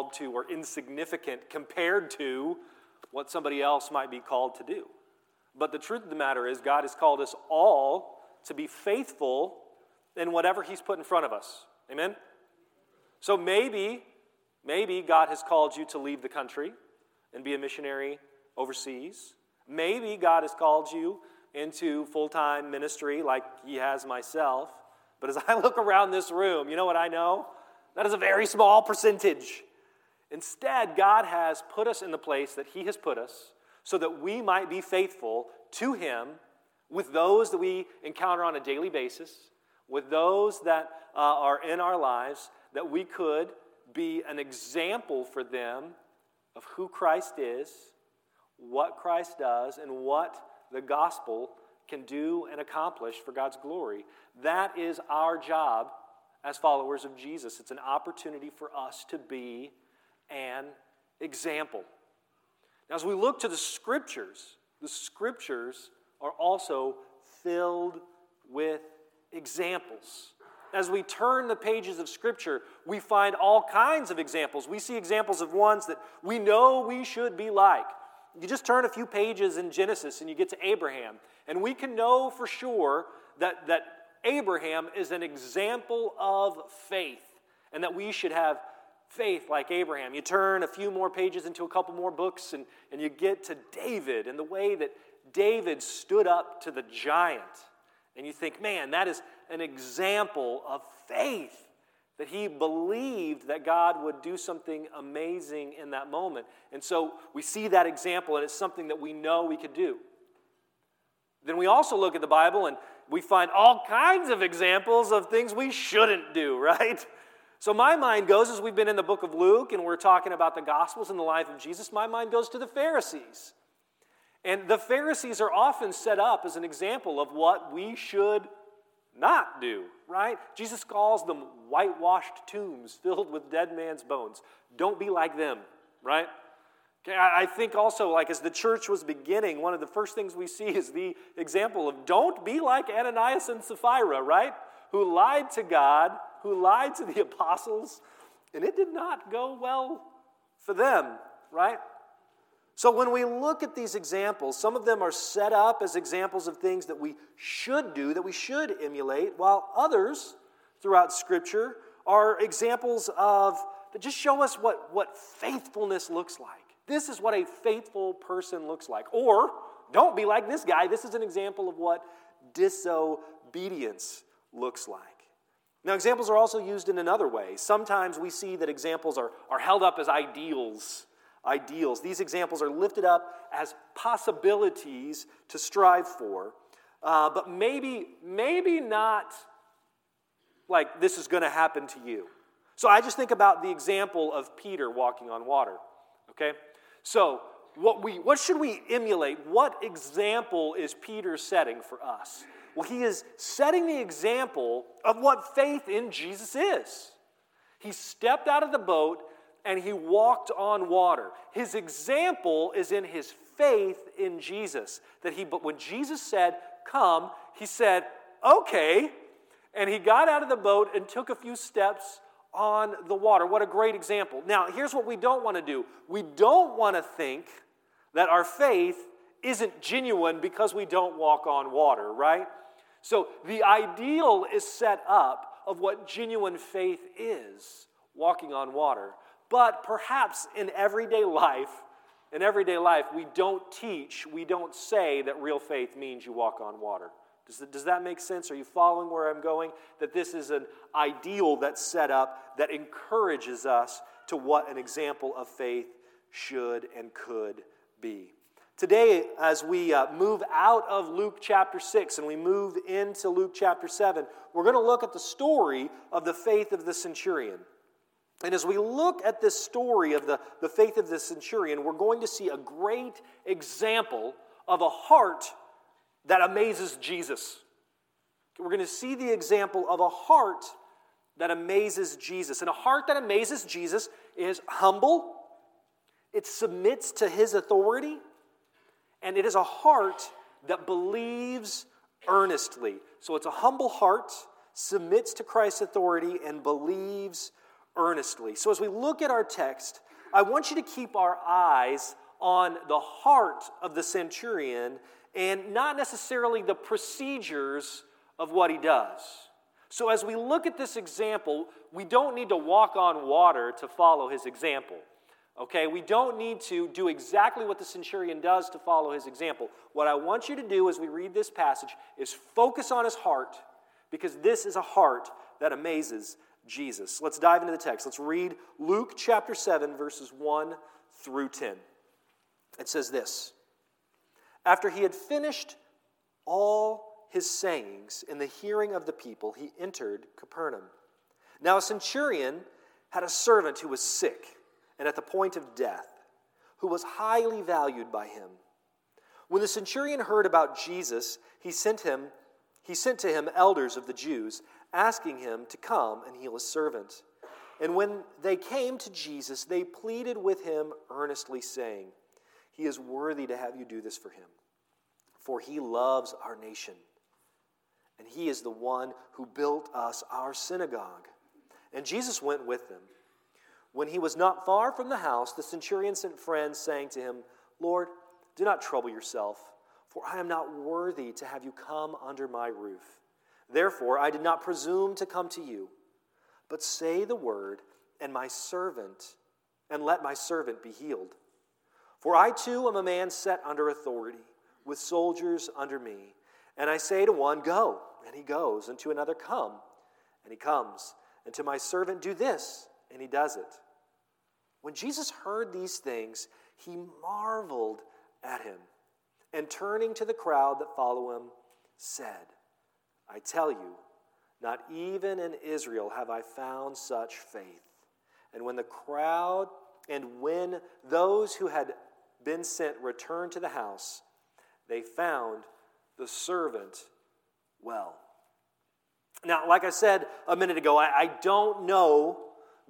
called to are insignificant compared to what somebody else might be called to do. But the truth of the matter is, God has called us all to be faithful in whatever He's put in front of us. Amen? So maybe, maybe God has called you to leave the country and be a missionary overseas. Maybe God has called you into full time ministry like He has myself. But as I look around this room, you know what I know? That is a very small percentage. Instead, God has put us in the place that He has put us so that we might be faithful to Him with those that we encounter on a daily basis, with those that uh, are in our lives, that we could be an example for them of who Christ is, what Christ does, and what the gospel can do and accomplish for God's glory. That is our job as followers of Jesus. It's an opportunity for us to be an example. Now, as we look to the scriptures, the scriptures are also filled with examples. As we turn the pages of Scripture, we find all kinds of examples. We see examples of ones that we know we should be like. You just turn a few pages in Genesis and you get to Abraham, and we can know for sure that, that Abraham is an example of faith and that we should have faith like Abraham. You turn a few more pages into a couple more books and, and you get to David and the way that David stood up to the giant. And you think, man, that is an example of faith that he believed that God would do something amazing in that moment. And so we see that example, and it's something that we know we could do. Then we also look at the Bible and we find all kinds of examples of things we shouldn't do, right? So my mind goes, as we've been in the book of Luke and we're talking about the Gospels and the life of Jesus, my mind goes to the Pharisees. And the Pharisees are often set up as an example of what we should not do, right? Jesus calls them whitewashed tombs filled with dead man's bones. Don't be like them, right? Okay, I think also, like as the church was beginning, one of the first things we see is the example of don't be like Ananias and Sapphira, right? Who lied to God, who lied to the apostles, and it did not go well for them, right? So when we look at these examples, some of them are set up as examples of things that we should do, that we should emulate, while others throughout Scripture are examples of that just show us what, what faithfulness looks like. This is what a faithful person looks like. Or don't be like this guy. This is an example of what disobedience looks like. Now, examples are also used in another way. Sometimes we see that examples are, are held up as ideals ideals. These examples are lifted up as possibilities to strive for, uh, but maybe, maybe not like this is going to happen to you. So I just think about the example of Peter walking on water. Okay? So, what, we, what should we emulate? What example is Peter setting for us? Well, he is setting the example of what faith in Jesus is. He stepped out of the boat and he walked on water. His example is in his faith in Jesus. That he, but when Jesus said, Come, he said, Okay. And he got out of the boat and took a few steps on the water. What a great example. Now, here's what we don't want to do we don't want to think that our faith isn't genuine because we don't walk on water, right? So the ideal is set up of what genuine faith is walking on water. But perhaps in everyday life, in everyday life, we don't teach, we don't say that real faith means you walk on water. Does that, does that make sense? Are you following where I'm going? That this is an ideal that's set up that encourages us to what an example of faith should and could be. Today, as we uh, move out of Luke chapter 6 and we move into Luke chapter 7, we're going to look at the story of the faith of the centurion. And as we look at this story of the, the faith of the centurion, we're going to see a great example of a heart that amazes Jesus. We're going to see the example of a heart that amazes Jesus. And a heart that amazes Jesus is humble, it submits to his authority, and it is a heart that believes earnestly. So it's a humble heart, submits to Christ's authority, and believes earnestly. So, as we look at our text, I want you to keep our eyes on the heart of the centurion and not necessarily the procedures of what he does. So, as we look at this example, we don't need to walk on water to follow his example. Okay, we don't need to do exactly what the centurion does to follow his example. What I want you to do as we read this passage is focus on his heart because this is a heart that amazes Jesus. Let's dive into the text. Let's read Luke chapter 7, verses 1 through 10. It says this After he had finished all his sayings in the hearing of the people, he entered Capernaum. Now, a centurion had a servant who was sick and at the point of death, who was highly valued by him. When the centurion heard about Jesus, he sent him he sent to him elders of the Jews, asking him to come and heal his servant. And when they came to Jesus, they pleaded with him earnestly, saying, He is worthy to have you do this for him, for he loves our nation. And he is the one who built us our synagogue. And Jesus went with them. When he was not far from the house, the centurion sent friends, saying to him, Lord, do not trouble yourself, for I am not worthy to have you come under my roof. Therefore, I did not presume to come to you, but say the word, and my servant, and let my servant be healed. For I too am a man set under authority, with soldiers under me. And I say to one, Go, and he goes, and to another, Come, and he comes, and to my servant, Do this and he does it. When Jesus heard these things, he marveled at him, and turning to the crowd that follow him, said, I tell you, not even in Israel have I found such faith. And when the crowd and when those who had been sent returned to the house, they found the servant well. Now, like I said a minute ago, I, I don't know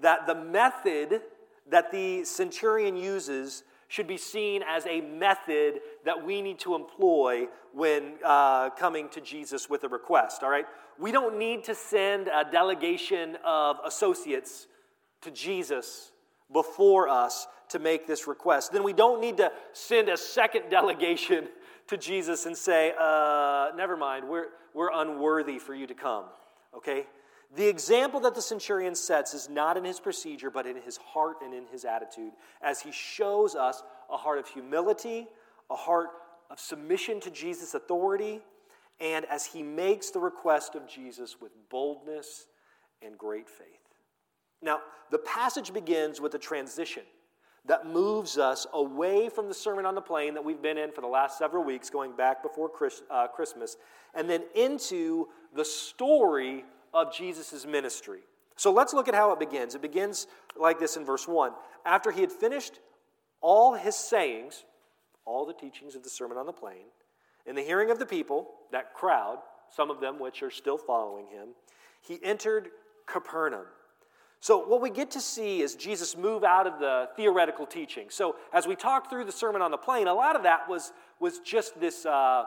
that the method that the centurion uses should be seen as a method that we need to employ when uh, coming to Jesus with a request, all right? We don't need to send a delegation of associates to Jesus before us to make this request. Then we don't need to send a second delegation to Jesus and say, uh, never mind, we're, we're unworthy for you to come, okay? The example that the centurion sets is not in his procedure, but in his heart and in his attitude, as he shows us a heart of humility, a heart of submission to Jesus' authority, and as he makes the request of Jesus with boldness and great faith. Now, the passage begins with a transition that moves us away from the Sermon on the Plain that we've been in for the last several weeks, going back before uh, Christmas, and then into the story of Jesus' ministry. So let's look at how it begins. It begins like this in verse 1. After he had finished all his sayings, all the teachings of the Sermon on the Plain, in the hearing of the people, that crowd, some of them which are still following him, he entered Capernaum. So, what we get to see is Jesus move out of the theoretical teaching. So, as we talk through the Sermon on the Plain, a lot of that was, was just this, uh,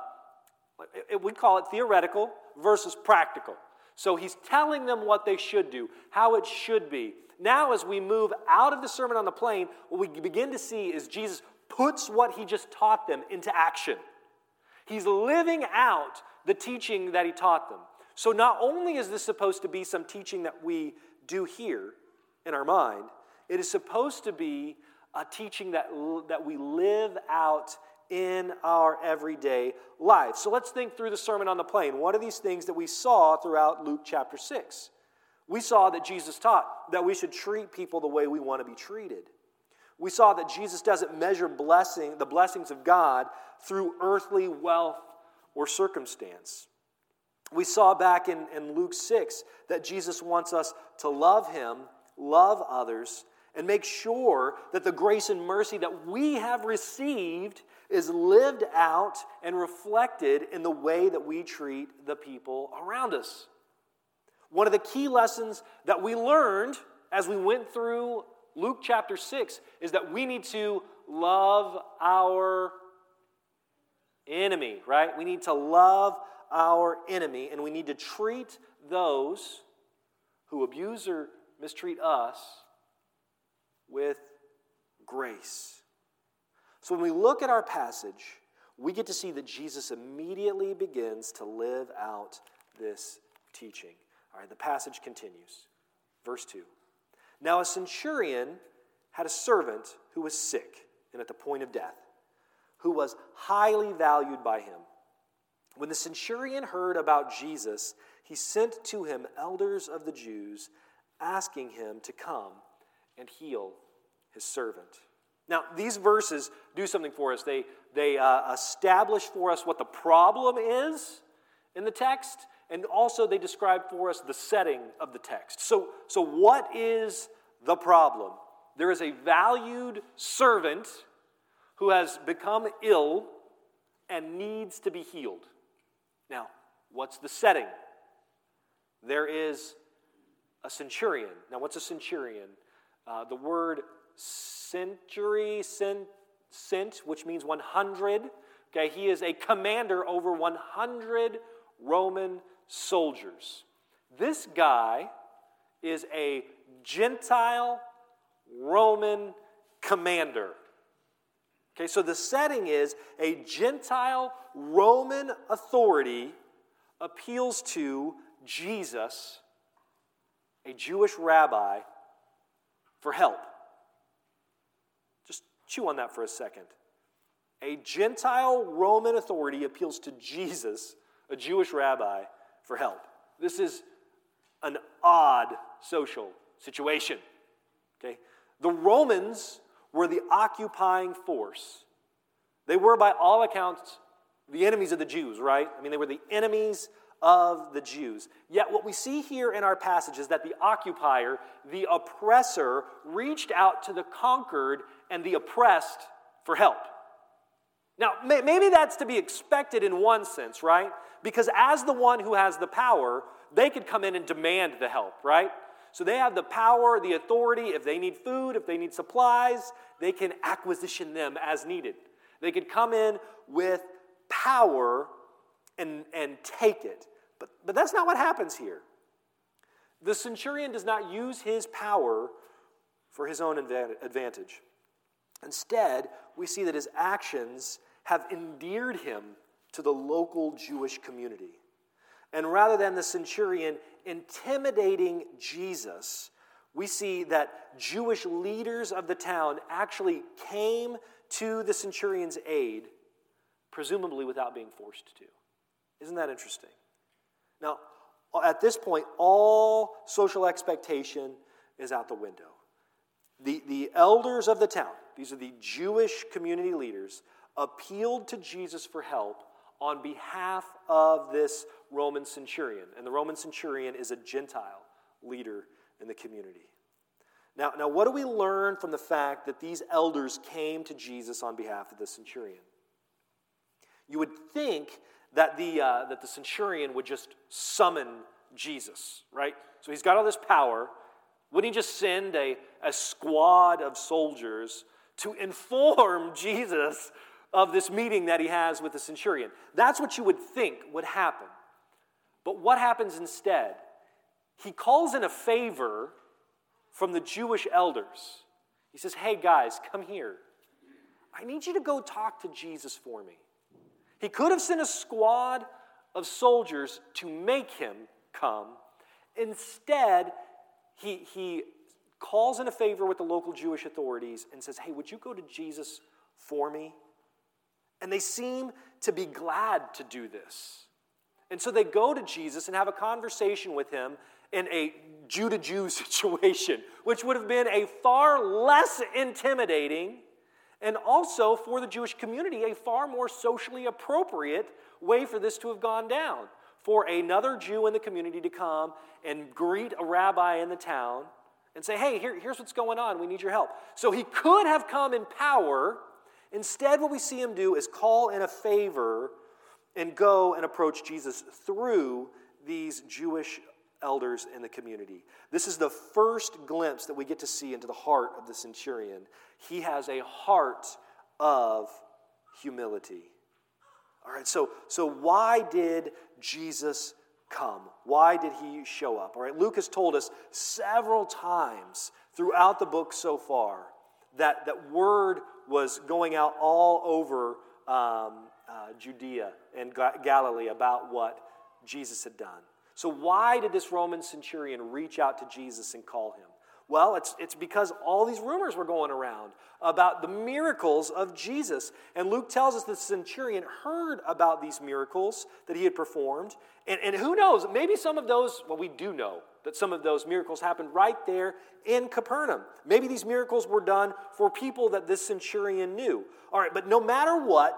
we call it theoretical versus practical. So he's telling them what they should do, how it should be. Now, as we move out of the Sermon on the Plain, what we begin to see is Jesus puts what he just taught them into action. He's living out the teaching that he taught them. So, not only is this supposed to be some teaching that we do here in our mind, it is supposed to be a teaching that, that we live out in our everyday life. So let's think through the Sermon on the Plain. What are these things that we saw throughout Luke chapter 6? We saw that Jesus taught that we should treat people the way we want to be treated. We saw that Jesus doesn't measure blessing, the blessings of God through earthly wealth or circumstance. We saw back in, in Luke 6 that Jesus wants us to love Him, love others, and make sure that the grace and mercy that we have received is lived out and reflected in the way that we treat the people around us. One of the key lessons that we learned as we went through Luke chapter 6 is that we need to love our enemy, right? We need to love our enemy and we need to treat those who abuse or mistreat us with grace. So when we look at our passage, we get to see that Jesus immediately begins to live out this teaching. All right, the passage continues. Verse 2. Now a centurion had a servant who was sick and at the point of death, who was highly valued by him. When the centurion heard about Jesus, he sent to him elders of the Jews, asking him to come and heal his servant. Now, these verses do something for us. They, they uh, establish for us what the problem is in the text, and also they describe for us the setting of the text. So, so what is the problem? There is a valued servant who has become ill and needs to be healed. Now, what's the setting? There is a centurion. Now, what's a centurion? Uh, the word century, cent, cent, which means 100. Okay, he is a commander over 100 Roman soldiers. This guy is a Gentile Roman commander. Okay, so the setting is a Gentile Roman authority appeals to Jesus, a Jewish rabbi, for help. Chew on that for a second. A Gentile Roman authority appeals to Jesus, a Jewish rabbi, for help. This is an odd social situation. Okay? The Romans were the occupying force. They were, by all accounts, the enemies of the Jews, right? I mean, they were the enemies of the Jews. Yet, what we see here in our passage is that the occupier, the oppressor, reached out to the conquered and the oppressed for help. Now, maybe that's to be expected in one sense, right? Because as the one who has the power, they could come in and demand the help, right? So they have the power, the authority. If they need food, if they need supplies, they can acquisition them as needed. They could come in with power and, and take it. But, but that's not what happens here. The centurion does not use his power for his own advantage. Instead, we see that his actions have endeared him to the local Jewish community. And rather than the centurion intimidating Jesus, we see that Jewish leaders of the town actually came to the centurion's aid, presumably without being forced to. Isn't that interesting? Now, at this point, all social expectation is out the window. The, the elders of the town, these are the Jewish community leaders, appealed to Jesus for help on behalf of this Roman centurion. And the Roman centurion is a Gentile leader in the community. Now, now, what do we learn from the fact that these elders came to Jesus on behalf of the centurion? You would think that the, uh, that the centurion would just summon Jesus, right? So he's got all this power. Wouldn't he just send a, a squad of soldiers to inform Jesus of this meeting that he has with the centurion. That's what you would think would happen. But what happens instead? He calls in a favor from the Jewish elders. He says, Hey guys, come here. I need you to go talk to Jesus for me. He could have sent a squad of soldiers to make him come. Instead, he, he calls in a favor with the local Jewish authorities and says, Hey, would you go to Jesus for me? And they seem to be glad to do this. And so they go to Jesus and have a conversation with him in a Jew to Jew situation, which would have been a far less intimidating and also for the Jewish community, a far more socially appropriate way for this to have gone down. For another Jew in the community to come and greet a rabbi in the town and say, hey, here, here's what's going on. We need your help. So he could have come in power Instead, what we see him do is call in a favor and go and approach Jesus through these Jewish elders in the community. This is the first glimpse that we get to see into the heart of the centurion. He has a heart of humility. All right, so, so why did Jesus come? Why did he show up? All right, Luke has told us several times throughout the book so far that, that word was going out all over um, uh, Judea and Ga- Galilee about what Jesus had done. So, why did this Roman centurion reach out to Jesus and call him? Well, it's, it's because all these rumors were going around about the miracles of Jesus. And Luke tells us the centurion heard about these miracles that he had performed. And, and who knows, maybe some of those, well, we do know that some of those miracles happened right there in Capernaum. Maybe these miracles were done for people that this centurion knew. All right, but no matter what,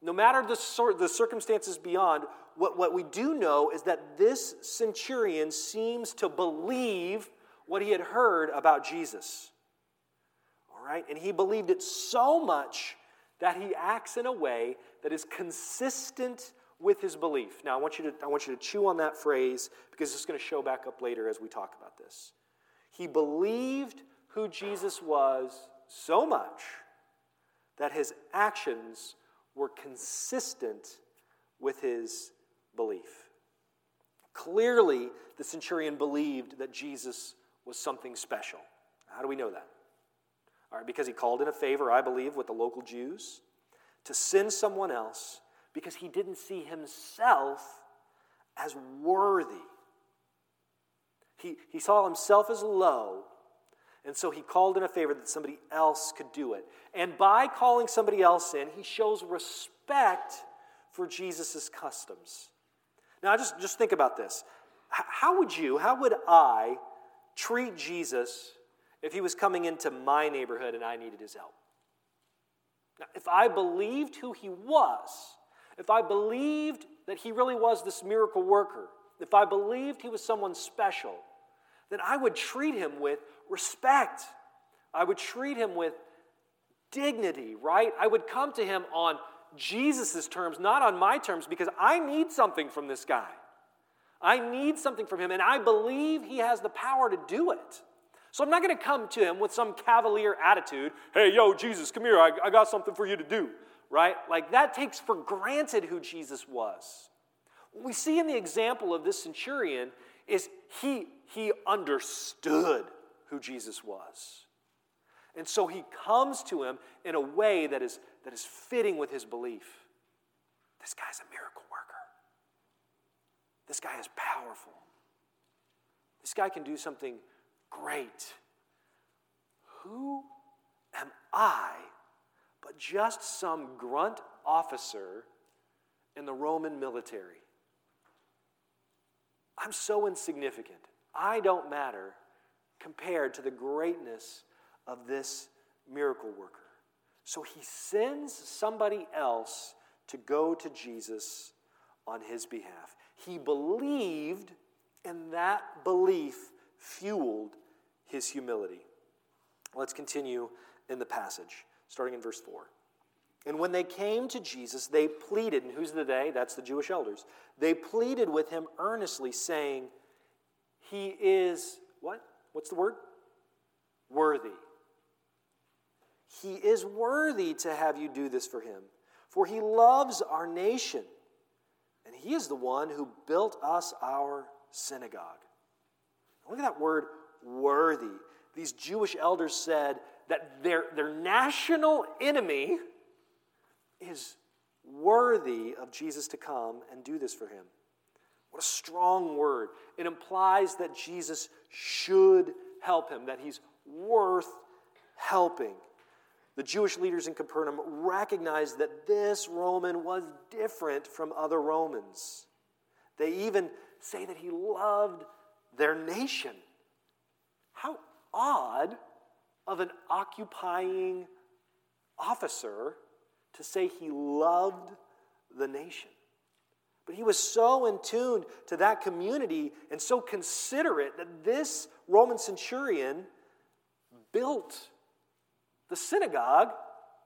no matter the, the circumstances beyond, what, what we do know is that this centurion seems to believe what he had heard about Jesus. All right? And he believed it so much that he acts in a way that is consistent with his belief. Now, I want you to, I want you to chew on that phrase because it's going to show back up later as we talk about this. He believed who Jesus was so much that his actions were consistent with his belief. Clearly, the centurion believed that Jesus was something special. How do we know that? All right, because he called in a favor, I believe, with the local Jews to send someone else because he didn't see himself as worthy. He, he saw himself as low, and so he called in a favor that somebody else could do it. And by calling somebody else in, he shows respect for Jesus' customs. Now, just, just think about this. How would you, how would I treat Jesus if he was coming into my neighborhood and I needed his help? Now, if I believed who he was, if I believed that he really was this miracle worker, if I believed he was someone special, then I would treat him with respect. I would treat him with dignity, right? I would come to him on Jesus' terms, not on my terms, because I need something from this guy. I need something from him, and I believe he has the power to do it. So I'm not going to come to him with some cavalier attitude. Hey, yo, Jesus, come here. I, I got something for you to do, right? Like that takes for granted who Jesus was. What we see in the example of this centurion is he, he understood who Jesus was. And so he comes to him in a way that is, that is fitting with his belief. This guy's a miracle this guy is powerful. This guy can do something great. Who am I but just some grunt officer in the Roman military? I'm so insignificant. I don't matter compared to the greatness of this miracle worker. So he sends somebody else to go to Jesus on his behalf. He believed, and that belief fueled his humility. Let's continue in the passage, starting in verse 4. And when they came to Jesus, they pleaded, and who's the they? That's the Jewish elders. They pleaded with him earnestly, saying, He is, what? What's the word? Worthy. He is worthy to have you do this for him, for he loves our nation and he is the one who built us our synagogue. Look at that word, worthy. These Jewish elders said that their, their national enemy is worthy of Jesus to come and do this for him. What a strong word. It implies that Jesus should help him, that he's worth helping. The Jewish leaders in Capernaum recognized that this Roman was different from other Romans. They even say that he loved their nation. How odd of an occupying officer to say he loved the nation. But he was so in tune to that community and so considerate that this Roman centurion built the synagogue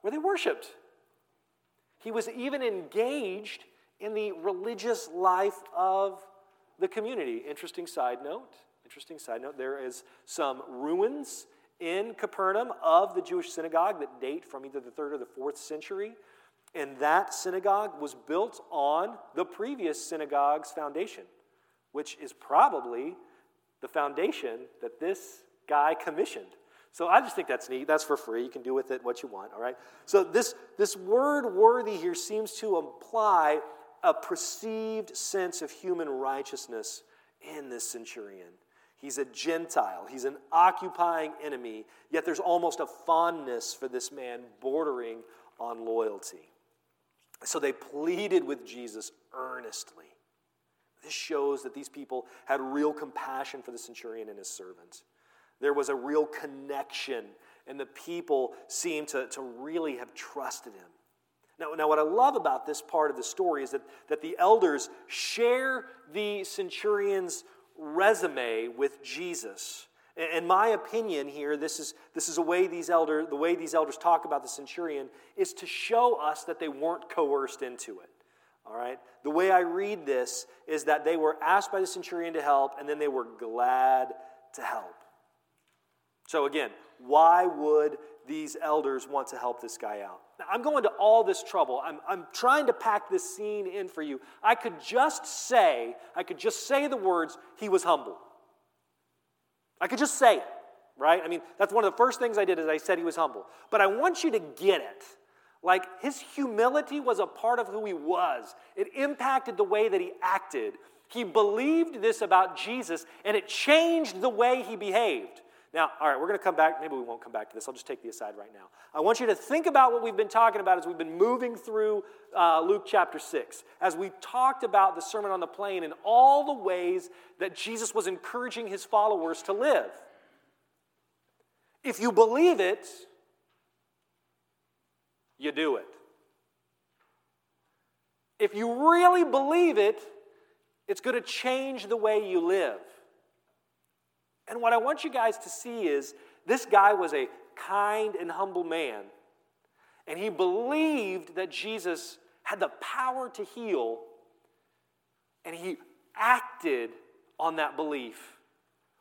where they worshiped. He was even engaged in the religious life of the community. Interesting side note. Interesting side note. There is some ruins in Capernaum of the Jewish synagogue that date from either the third or the fourth century. And that synagogue was built on the previous synagogue's foundation. which is probably the foundation that this guy commissioned. So I just think that's neat. That's for free. You can do with it what you want, all right? So this, this word worthy here seems to imply a perceived sense of human righteousness in this centurion. He's a Gentile, he's an occupying enemy, yet there's almost a fondness for this man bordering on loyalty. So they pleaded with Jesus earnestly. This shows that these people had real compassion for the centurion and his servant. There was a real connection, and the people seemed to, to really have trusted him. Now, now, what I love about this part of the story is that, that the elders share the centurion's resume with Jesus. In my opinion, here, this is, this is a way these elder, the way these elders talk about the centurion is to show us that they weren't coerced into it. All right? The way I read this is that they were asked by the centurion to help, and then they were glad to help. So, again, why would these elders want to help this guy out? Now, I'm going to all this trouble. I'm, I'm trying to pack this scene in for you. I could just say, I could just say the words, he was humble. I could just say it, right? I mean, that's one of the first things I did is I said he was humble. But I want you to get it. Like his humility was a part of who he was. It impacted the way that he acted. He believed this about Jesus, and it changed the way he behaved. Now, all right, we're going to come back. Maybe we won't come back to this. I'll just take the aside right now. I want you to think about what we've been talking about as we've been moving through uh, Luke chapter 6, as we talked about the Sermon on the Plain and all the ways that Jesus was encouraging his followers to live. If you believe it, you do it. If you really believe it, it's going to change the way you live. And what I want you guys to see is this guy was a kind and humble man. And he believed that Jesus had the power to heal. And he acted on that belief.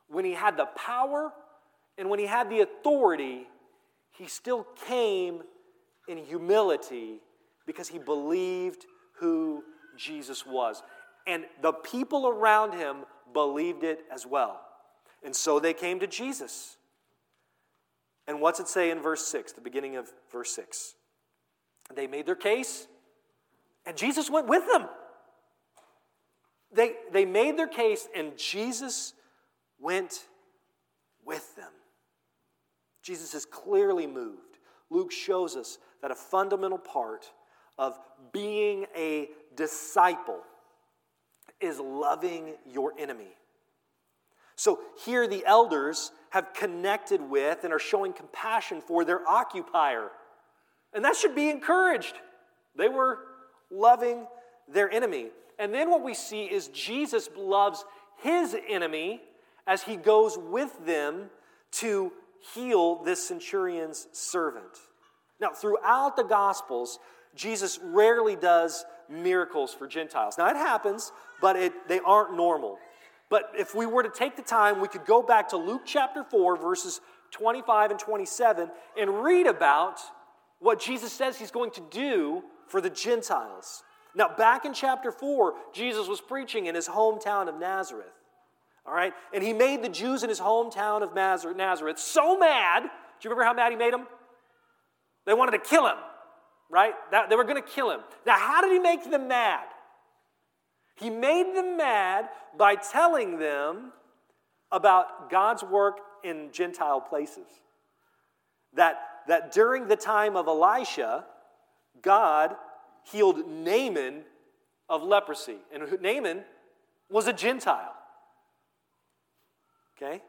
When he had the power and when he had the authority, he still came in humility because he believed who Jesus was. And the people around him believed it as well. And so they came to Jesus. And what's it say in verse 6, the beginning of verse 6? They made their case, and Jesus went with them. They, they made their case, and Jesus went with them. Jesus is clearly moved. Luke shows us that a fundamental part of being a disciple is loving your enemy. So here the elders have connected with and are showing compassion for their occupier. And that should be encouraged. They were loving their enemy. And then what we see is Jesus loves his enemy as he goes with them to heal this centurion's servant. Now, throughout the Gospels, Jesus rarely does miracles for Gentiles. Now, it happens, but it, they aren't normal. But if we were to take the time, we could go back to Luke chapter 4, verses 25 and 27, and read about what Jesus says he's going to do for the Gentiles. Now, back in chapter 4, Jesus was preaching in his hometown of Nazareth. All right? And he made the Jews in his hometown of Nazareth so mad. Do you remember how mad he made them? They wanted to kill him, right? They were going to kill him. Now, how did he make them mad? He made them mad by telling them about God's work in Gentile places. That, that during the time of Elisha, God healed Naaman of leprosy. And Naaman was a Gentile. Okay?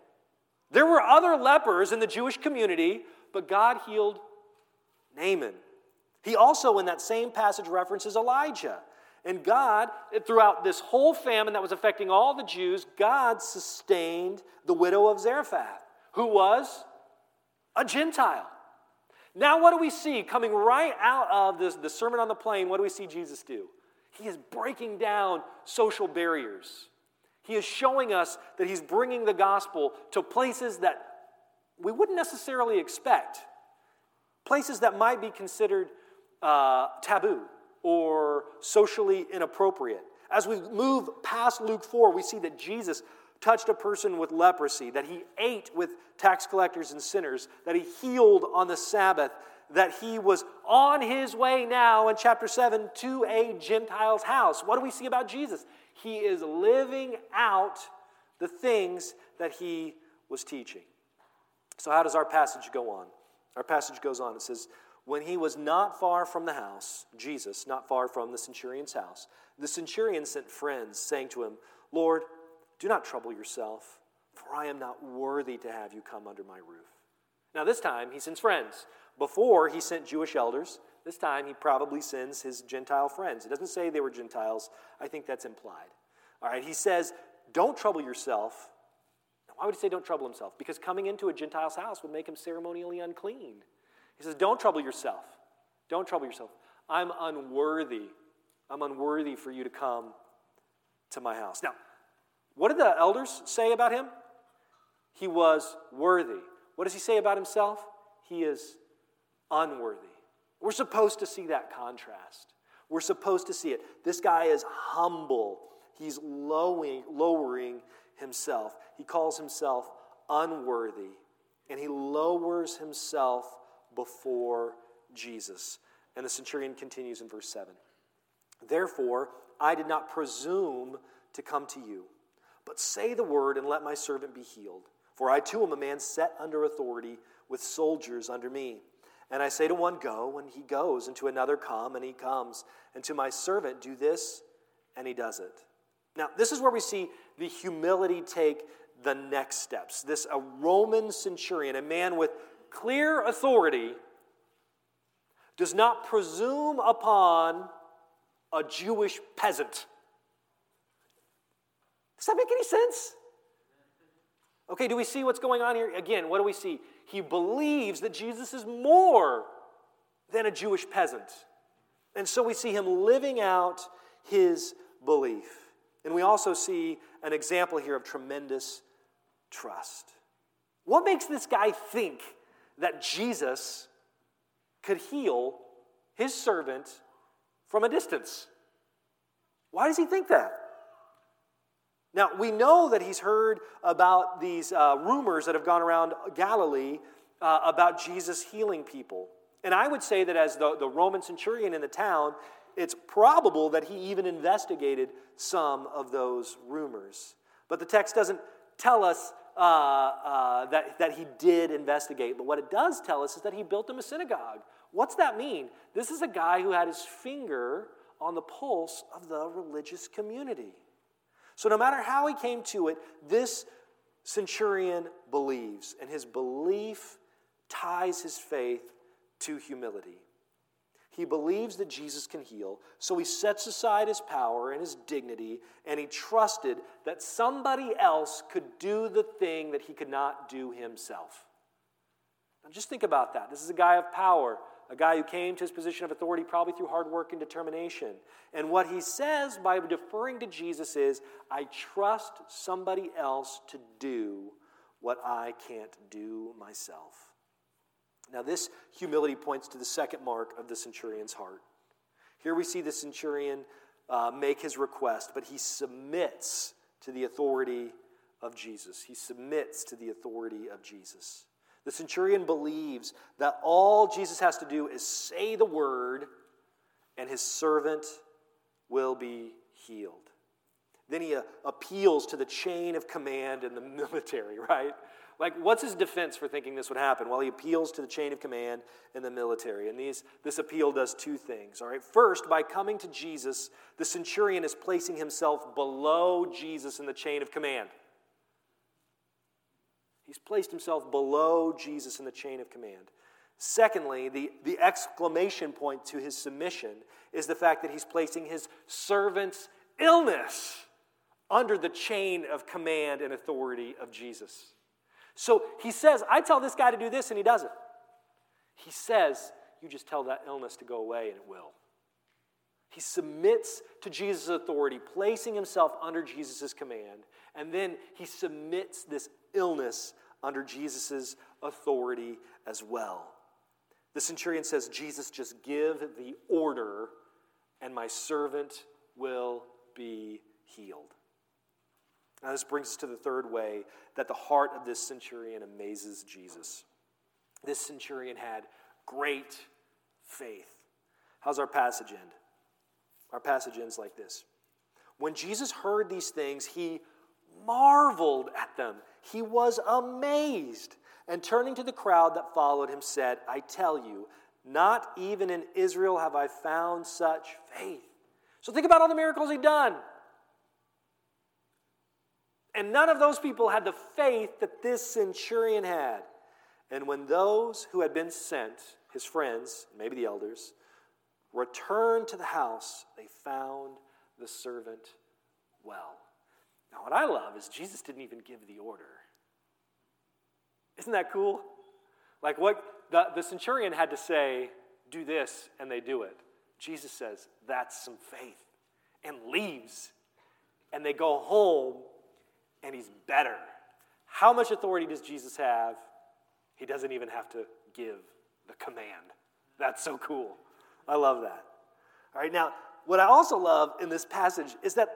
There were other lepers in the Jewish community, but God healed Naaman. He also, in that same passage, references Elijah. And God, throughout this whole famine that was affecting all the Jews, God sustained the widow of Zarephath, who was a Gentile. Now, what do we see coming right out of this, the Sermon on the Plain? What do we see Jesus do? He is breaking down social barriers. He is showing us that he's bringing the gospel to places that we wouldn't necessarily expect, places that might be considered uh, taboo or socially inappropriate. As we move past Luke 4, we see that Jesus touched a person with leprosy, that he ate with tax collectors and sinners, that he healed on the Sabbath, that he was on his way now in chapter 7 to a Gentile's house. What do we see about Jesus? He is living out the things that he was teaching. So, how does our passage go on? Our passage goes on. It says, When he was not far from the house, Jesus, not far from the centurion's house, the centurion sent friends, saying to him, Lord, do not trouble yourself, for I am not worthy to have you come under my roof. Now, this time he sends friends. Before he sent Jewish elders. This time he probably sends his Gentile friends. It doesn't say they were Gentiles. I think that's implied. All right, he says, Don't trouble yourself. Now, why would he say don't trouble himself? Because coming into a Gentile's house would make him ceremonially unclean. He says, Don't trouble yourself. Don't trouble yourself. I'm unworthy. I'm unworthy for you to come to my house. Now, what did the elders say about him? He was worthy. What does he say about himself? He is unworthy. We're supposed to see that contrast. We're supposed to see it. This guy is humble. He's lowering, lowering himself. He calls himself unworthy, and he lowers himself before Jesus. And the centurion continues in verse 7. Therefore, I did not presume to come to you, but say the word and let my servant be healed. For I too am a man set under authority with soldiers under me. And I say to one, Go, and he goes, and to another, Come, and he comes, and to my servant, Do this, and he does it. Now, this is where we see the humility take the next steps. This a Roman centurion, a man with clear authority, does not presume upon a Jewish peasant. Does that make any sense? Okay, do we see what's going on here? Again, what do we see? He believes that Jesus is more than a Jewish peasant. And so we see him living out his belief. And we also see an example here of tremendous trust. What makes this guy think that Jesus could heal his servant from a distance? Why does he think that? Now, we know that he's heard about these uh, rumors that have gone around Galilee uh, about Jesus healing people. And I would say that as the, the Roman centurion in the town, it's probable that he even investigated some of those rumors. But the text doesn't tell us uh, uh, that, that he did investigate. But what it does tell us is that he built him a synagogue. What's that mean? This is a guy who had his finger on the pulse of the religious community. So, no matter how he came to it, this centurion believes, and his belief ties his faith to humility. He believes that Jesus can heal, so he sets aside his power and his dignity, and he trusted that somebody else could do the thing that he could not do himself. Now, just think about that. This is a guy of power a guy who came to his position of authority probably through hard work and determination. And what he says by deferring to Jesus is, I trust somebody else to do what I can't do myself. Now, this humility points to the second mark of the centurion's heart. Here we see the centurion uh, make his request, but he submits to the authority of Jesus. He submits to the authority of Jesus. The centurion believes that all Jesus has to do is say the word and his servant will be healed. Then he uh, appeals to the chain of command in the military, right? Like, what's his defense for thinking this would happen? Well, he appeals to the chain of command in the military. And these, this appeal does two things, all right? First, by coming to Jesus, the centurion is placing himself below Jesus in the chain of command. He's placed himself below Jesus in the chain of command. Secondly, the, the exclamation point to his submission is the fact that he's placing his servant's illness under the chain of command and authority of Jesus. So he says, I tell this guy to do this, and he does it. He says, You just tell that illness to go away, and it will. He submits to Jesus' authority, placing himself under Jesus' command, and then he submits this illness under Jesus' authority as well. The centurion says, Jesus, just give the order, and my servant will be healed. Now, this brings us to the third way that the heart of this centurion amazes Jesus. This centurion had great faith. How's our passage end? Our passage ends like this When Jesus heard these things, he marveled at them. He was amazed. And turning to the crowd that followed him, said, I tell you, not even in Israel have I found such faith. So think about all the miracles he'd done. And none of those people had the faith that this centurion had. And when those who had been sent, his friends, maybe the elders, returned to the house, they found the servant well. Now, what I love is Jesus didn't even give the order. Isn't that cool? Like what the, the centurion had to say, do this, and they do it. Jesus says, that's some faith, and leaves. And they go home and he's better. How much authority does Jesus have? He doesn't even have to give the command. That's so cool. I love that. All right, now, what I also love in this passage is that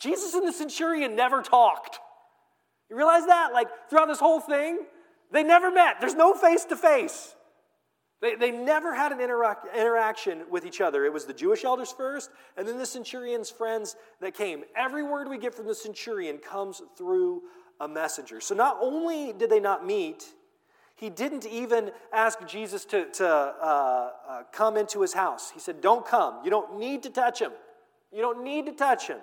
Jesus and the centurion never talked. You realize that? Like, throughout this whole thing, they never met. There's no face to face. They, they never had an interac- interaction with each other. It was the Jewish elders first, and then the centurion's friends that came. Every word we get from the centurion comes through a messenger. So not only did they not meet, he didn't even ask Jesus to, to uh, uh, come into his house. He said, Don't come. You don't need to touch him. You don't need to touch him.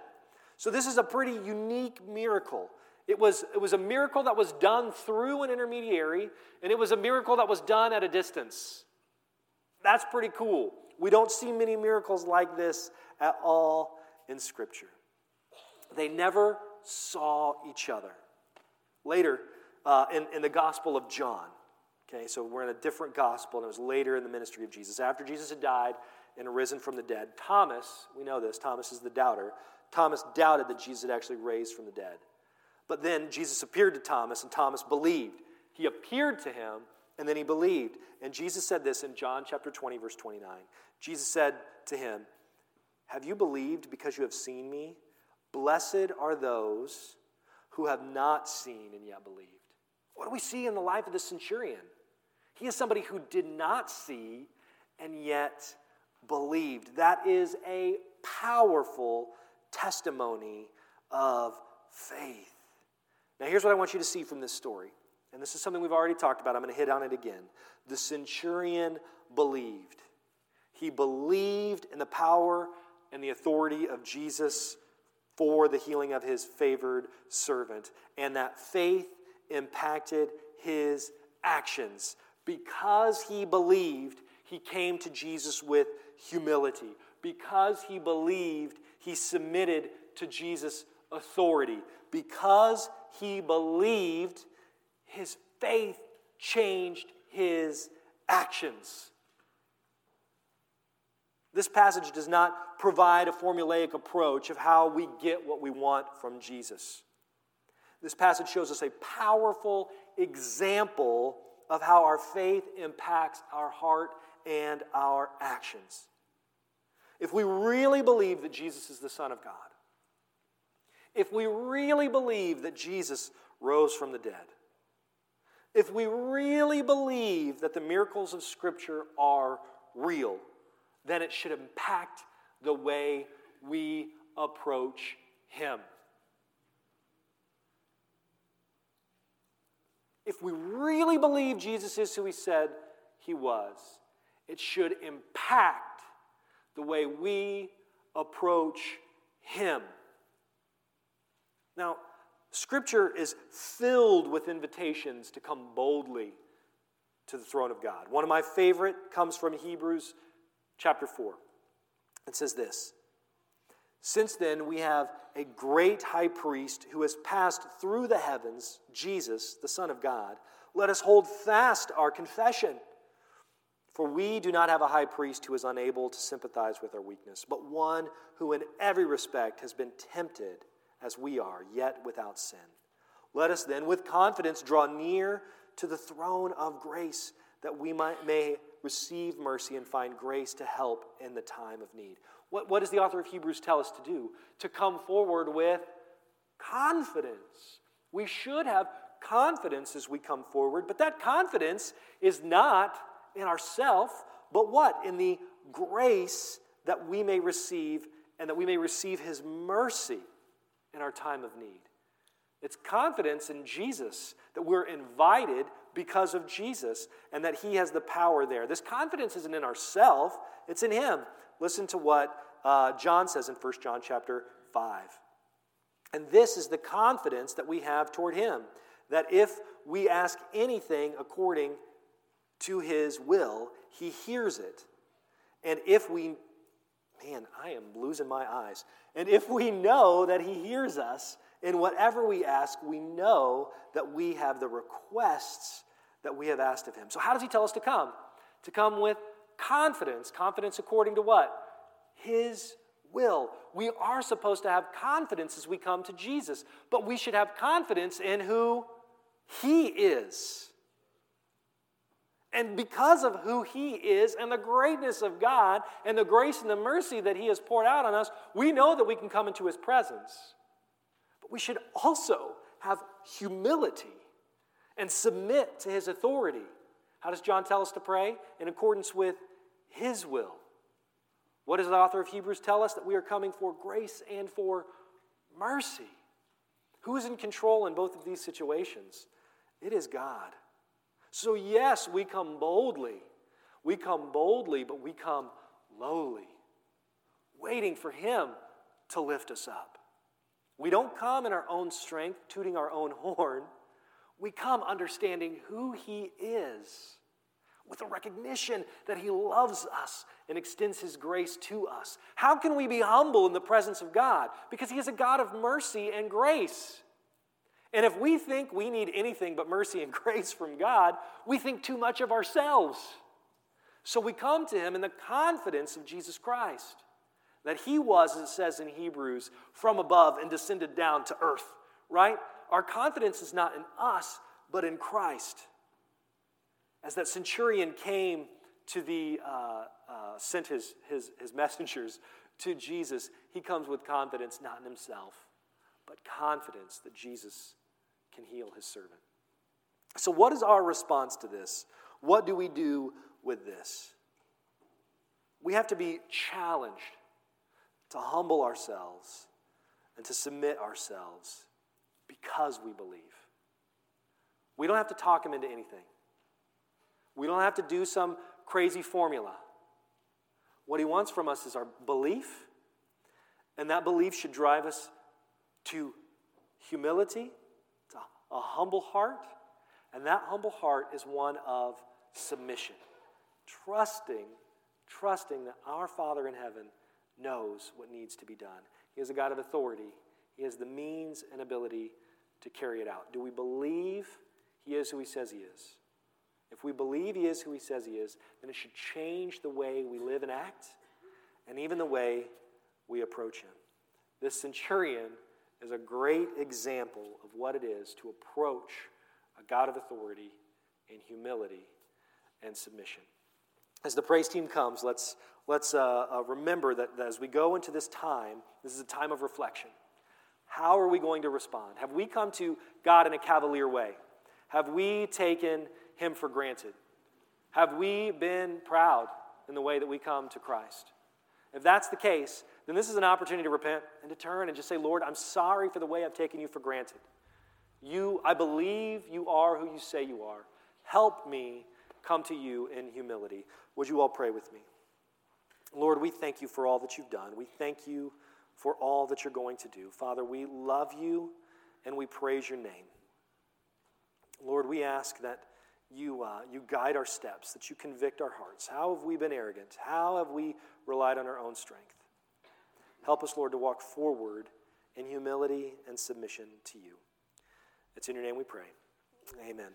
So this is a pretty unique miracle. It was, it was a miracle that was done through an intermediary, and it was a miracle that was done at a distance. That's pretty cool. We don't see many miracles like this at all in Scripture. They never saw each other. Later, uh, in, in the Gospel of John, okay, so we're in a different gospel, and it was later in the ministry of Jesus. After Jesus had died and arisen from the dead, Thomas, we know this, Thomas is the doubter, Thomas doubted that Jesus had actually raised from the dead. But then Jesus appeared to Thomas, and Thomas believed. He appeared to him, and then he believed. And Jesus said this in John chapter 20, verse 29. Jesus said to him, Have you believed because you have seen me? Blessed are those who have not seen and yet believed. What do we see in the life of the centurion? He is somebody who did not see and yet believed. That is a powerful testimony of faith. Now, here's what I want you to see from this story. And this is something we've already talked about. I'm going to hit on it again. The centurion believed. He believed in the power and the authority of Jesus for the healing of his favored servant. And that faith impacted his actions. Because he believed, he came to Jesus with humility. Because he believed, he submitted to Jesus' authority. Because he believed, his faith changed his actions. This passage does not provide a formulaic approach of how we get what we want from Jesus. This passage shows us a powerful example of how our faith impacts our heart and our actions. If we really believe that Jesus is the Son of God, if we really believe that Jesus rose from the dead, if we really believe that the miracles of Scripture are real, then it should impact the way we approach Him. If we really believe Jesus is who He said He was, it should impact the way we approach Him. Now, Scripture is filled with invitations to come boldly to the throne of God. One of my favorite comes from Hebrews chapter 4. It says this Since then, we have a great high priest who has passed through the heavens, Jesus, the Son of God. Let us hold fast our confession. For we do not have a high priest who is unable to sympathize with our weakness, but one who in every respect has been tempted as we are, yet without sin. Let us then with confidence draw near to the throne of grace that we might, may receive mercy and find grace to help in the time of need. What, what does the author of Hebrews tell us to do? To come forward with confidence. We should have confidence as we come forward, but that confidence is not in ourself, but what? In the grace that we may receive and that we may receive his mercy in our time of need. It's confidence in Jesus that we're invited because of Jesus and that he has the power there. This confidence isn't in ourself, it's in him. Listen to what uh, John says in 1 John chapter 5. And this is the confidence that we have toward him that if we ask anything according to his will, he hears it. And if we, man, I am losing my eyes. And if we know that he hears us in whatever we ask, we know that we have the requests that we have asked of him. So, how does he tell us to come? To come with confidence. Confidence according to what? His will. We are supposed to have confidence as we come to Jesus, but we should have confidence in who He is. And because of who He is and the greatness of God and the grace and the mercy that He has poured out on us, we know that we can come into His presence. But we should also have humility and submit to His authority. How does John tell us to pray? In accordance with His will. What does the author of Hebrews tell us? That we are coming for grace and for mercy. Who is in control in both of these situations? It is God. So, yes, we come boldly. We come boldly, but we come lowly, waiting for Him to lift us up. We don't come in our own strength, tooting our own horn. We come understanding who He is with a recognition that He loves us and extends His grace to us. How can we be humble in the presence of God? Because He is a God of mercy and grace. And if we think we need anything but mercy and grace from God, we think too much of ourselves. So we come to Him in the confidence of Jesus Christ, that He was, as it says in Hebrews, from above and descended down to earth, right? Our confidence is not in us, but in Christ. As that centurion came to the, uh, uh, sent his, his, his messengers to Jesus, he comes with confidence not in himself, but confidence that Jesus can heal his servant. So, what is our response to this? What do we do with this? We have to be challenged to humble ourselves and to submit ourselves because we believe. We don't have to talk him into anything. We don't have to do some crazy formula. What he wants from us is our belief, and that belief should drive us to humility, a humble heart, and that humble heart is one of submission. Trusting, trusting that our Father in heaven knows what needs to be done. He is a God of authority, He has the means and ability to carry it out. Do we believe He is who He says He is? If we believe He is who He says He is, then it should change the way we live and act, and even the way we approach Him. This centurion is a great example of what it is to approach a God of authority in humility and submission. As the praise team comes, let's, let's uh, uh, remember that, that as we go into this time, this is a time of reflection. How are we going to respond? Have we come to God in a cavalier way? Have we taken him for granted? Have we been proud in the way that we come to Christ? If that's the case, then this is an opportunity to repent and to turn and just say, Lord, I'm sorry for the way I've taken you for granted. You, I believe you are who you say you are. Help me come to you in humility. Would you all pray with me? Lord, we thank you for all that you've done. We thank you for all that you're going to do. Father, we love you and we praise your name. Lord, we ask that you, uh, you guide our steps, that you convict our hearts. How have we been arrogant? How have we relied on our own strength? Help us, Lord, to walk forward in humility and submission to you. It's in your name we pray. Amen.